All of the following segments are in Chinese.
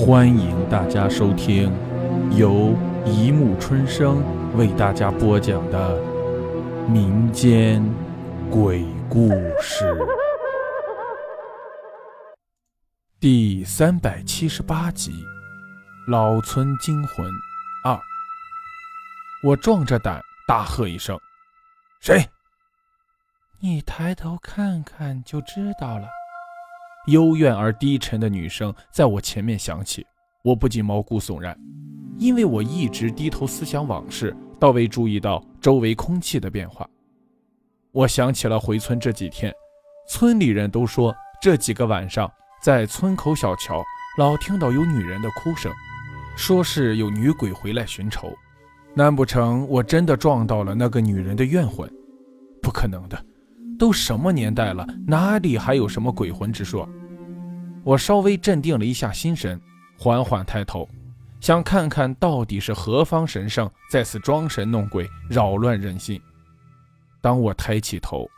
欢迎大家收听由一木春生为大家播讲的民间鬼故事第三百七十八集《老村惊魂二》。我壮着胆大喝一声：“谁？”你抬头看看就知道了。幽怨而低沉的女声在我前面响起，我不禁毛骨悚然，因为我一直低头思想往事，倒未注意到周围空气的变化。我想起了回村这几天，村里人都说这几个晚上在村口小桥老听到有女人的哭声，说是有女鬼回来寻仇。难不成我真的撞到了那个女人的怨魂？不可能的。都什么年代了，哪里还有什么鬼魂之说？我稍微镇定了一下心神，缓缓抬头，想看看到底是何方神圣在此装神弄鬼，扰乱人心。当我抬起头，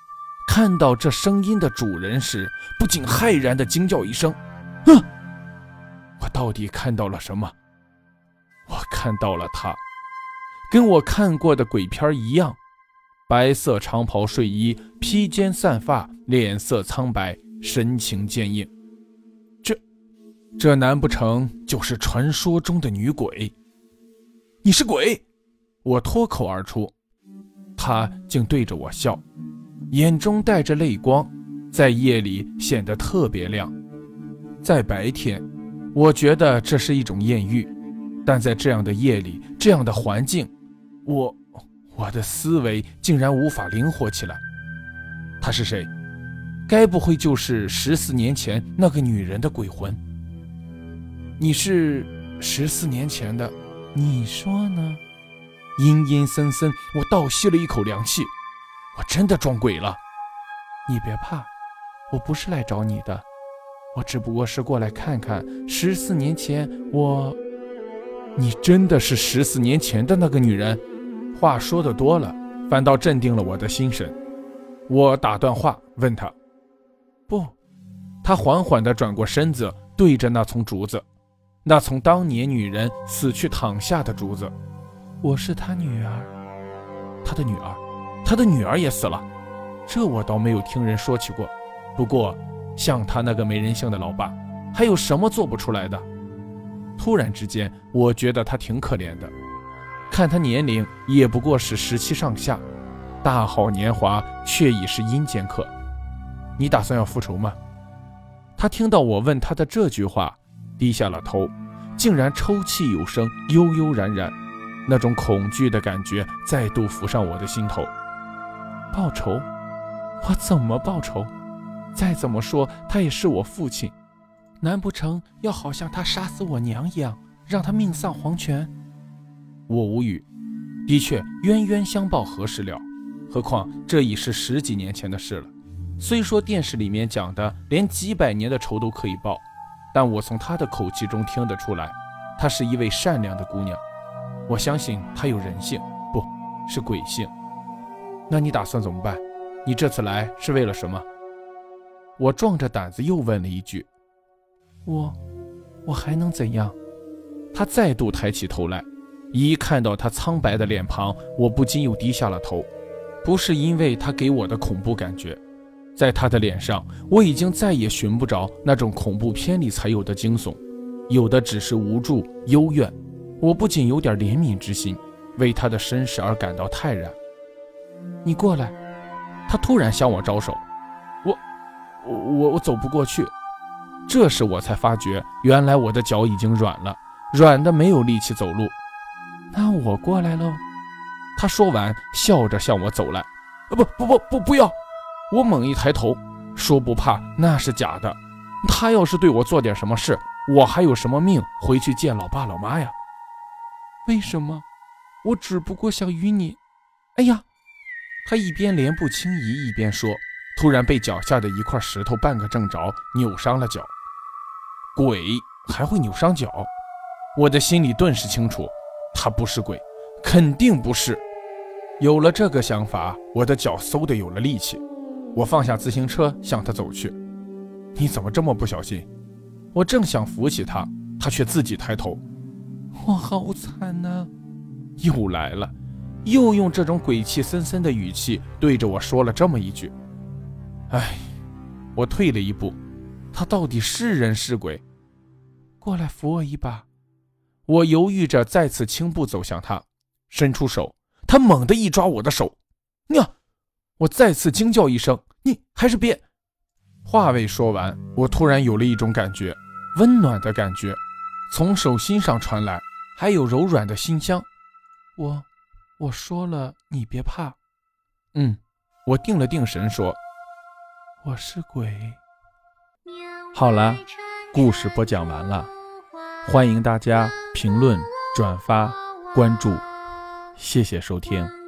看到这声音的主人时，不禁骇然的惊叫一声：“啊！”我到底看到了什么？我看到了他，跟我看过的鬼片一样。白色长袍睡衣，披肩散发，脸色苍白，神情坚硬。这，难不成就是传说中的女鬼？你是鬼！我脱口而出。他竟对着我笑，眼中带着泪光，在夜里显得特别亮。在白天，我觉得这是一种艳遇，但在这样的夜里，这样的环境，我。我的思维竟然无法灵活起来。他是谁？该不会就是十四年前那个女人的鬼魂？你是十四年前的？你说呢？阴阴森森，我倒吸了一口凉气。我真的撞鬼了。你别怕，我不是来找你的，我只不过是过来看看十四年前我……你真的是十四年前的那个女人？话说的多了，反倒镇定了我的心神。我打断话，问他：“不？”他缓缓地转过身子，对着那丛竹子，那从当年女人死去躺下的竹子。我是他女儿，他的女儿，他的女儿也死了。这我倒没有听人说起过。不过，像他那个没人性的老爸，还有什么做不出来的？突然之间，我觉得他挺可怜的。看他年龄也不过是十七上下，大好年华却已是阴间客。你打算要复仇吗？他听到我问他的这句话，低下了头，竟然抽泣有声，悠悠然然。那种恐惧的感觉再度浮上我的心头。报仇？我怎么报仇？再怎么说他也是我父亲，难不成要好像他杀死我娘一样，让他命丧黄泉？我无语，的确冤冤相报何时了？何况这已是十几年前的事了。虽说电视里面讲的连几百年的仇都可以报，但我从她的口气中听得出来，她是一位善良的姑娘。我相信她有人性，不是鬼性。那你打算怎么办？你这次来是为了什么？我壮着胆子又问了一句。我，我还能怎样？她再度抬起头来。一看到他苍白的脸庞，我不禁又低下了头。不是因为他给我的恐怖感觉，在他的脸上，我已经再也寻不着那种恐怖片里才有的惊悚，有的只是无助幽怨。我不仅有点怜悯之心，为他的身世而感到泰然。你过来，他突然向我招手，我，我，我我走不过去。这时我才发觉，原来我的脚已经软了，软的没有力气走路。那我过来喽。他说完，笑着向我走来。不不不不不要！我猛一抬头，说不怕那是假的。他要是对我做点什么事，我还有什么命回去见老爸老妈呀？为什么？我只不过想与你……哎呀！他一边莲步轻移，一边说，突然被脚下的一块石头半个正着，扭伤了脚。鬼还会扭伤脚？我的心里顿时清楚。他不是鬼，肯定不是。有了这个想法，我的脚嗖的有了力气。我放下自行车，向他走去。你怎么这么不小心？我正想扶起他，他却自己抬头。我好惨呐！又来了，又用这种鬼气森森的语气对着我说了这么一句。哎，我退了一步，他到底是人是鬼？过来扶我一把。我犹豫着，再次轻步走向他，伸出手，他猛地一抓我的手，呀！我再次惊叫一声：“你还是别！”话未说完，我突然有了一种感觉，温暖的感觉，从手心上传来，还有柔软的馨香。我，我说了，你别怕。嗯，我定了定神，说：“我是鬼。”好了，故事播讲完了，欢迎大家评论、转发、关注，谢谢收听。